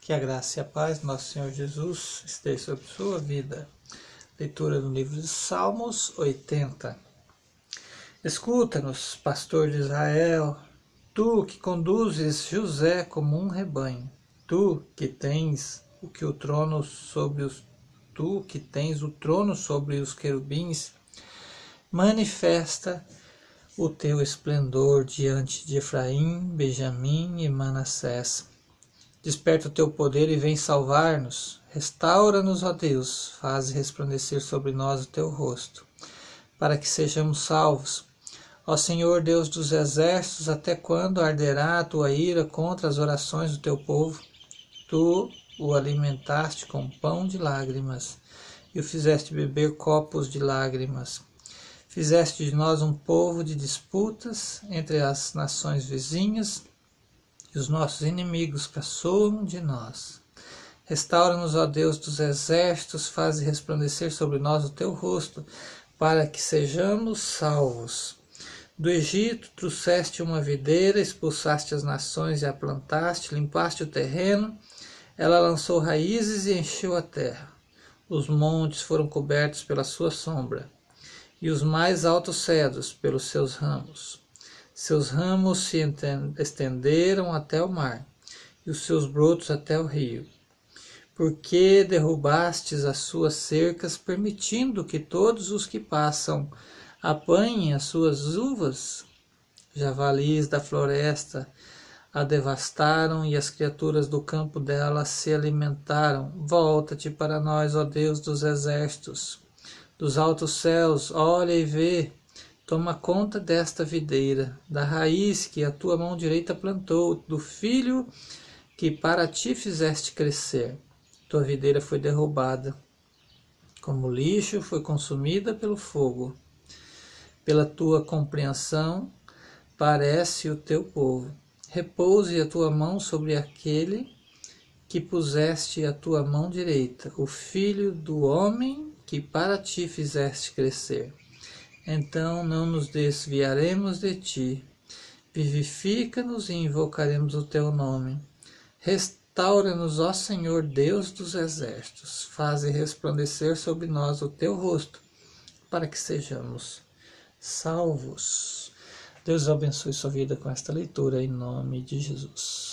Que a graça e a paz do nosso Senhor Jesus esteja sobre sua vida. Leitura do livro de Salmos 80. Escuta-nos, pastor de Israel, tu que conduzes José como um rebanho, tu que tens o que o trono sobre os tu que tens o trono sobre os querubins, manifesta o teu esplendor diante de Efraim, Benjamim e Manassés. Desperta o teu poder e vem salvar-nos. Restaura-nos, ó Deus, faz resplandecer sobre nós o teu rosto, para que sejamos salvos. Ó Senhor Deus dos exércitos, até quando arderá a tua ira contra as orações do teu povo? Tu o alimentaste com pão de lágrimas e o fizeste beber copos de lágrimas. Fizeste de nós um povo de disputas entre as nações vizinhas e os nossos inimigos caçoam de nós. Restaura-nos, ó Deus dos exércitos, faze resplandecer sobre nós o teu rosto, para que sejamos salvos. Do Egito trouxeste uma videira, expulsaste as nações e a plantaste, limpaste o terreno, ela lançou raízes e encheu a terra. Os montes foram cobertos pela sua sombra e os mais altos cedros pelos seus ramos. Seus ramos se estenderam até o mar, e os seus brotos até o rio. Por que derrubastes as suas cercas, permitindo que todos os que passam apanhem as suas uvas? Javalis da floresta a devastaram e as criaturas do campo dela se alimentaram. Volta-te para nós, ó Deus dos exércitos dos altos céus, olha e vê, toma conta desta videira, da raiz que a tua mão direita plantou, do filho que para ti fizeste crescer. Tua videira foi derrubada, como lixo foi consumida pelo fogo. Pela tua compreensão, parece o teu povo. Repouse a tua mão sobre aquele que puseste a tua mão direita, o filho do homem que para ti fizeste crescer. Então não nos desviaremos de ti. Vivifica-nos e invocaremos o teu nome. Restaura-nos, ó Senhor Deus dos exércitos. Faze resplandecer sobre nós o teu rosto, para que sejamos salvos. Deus abençoe sua vida com esta leitura em nome de Jesus.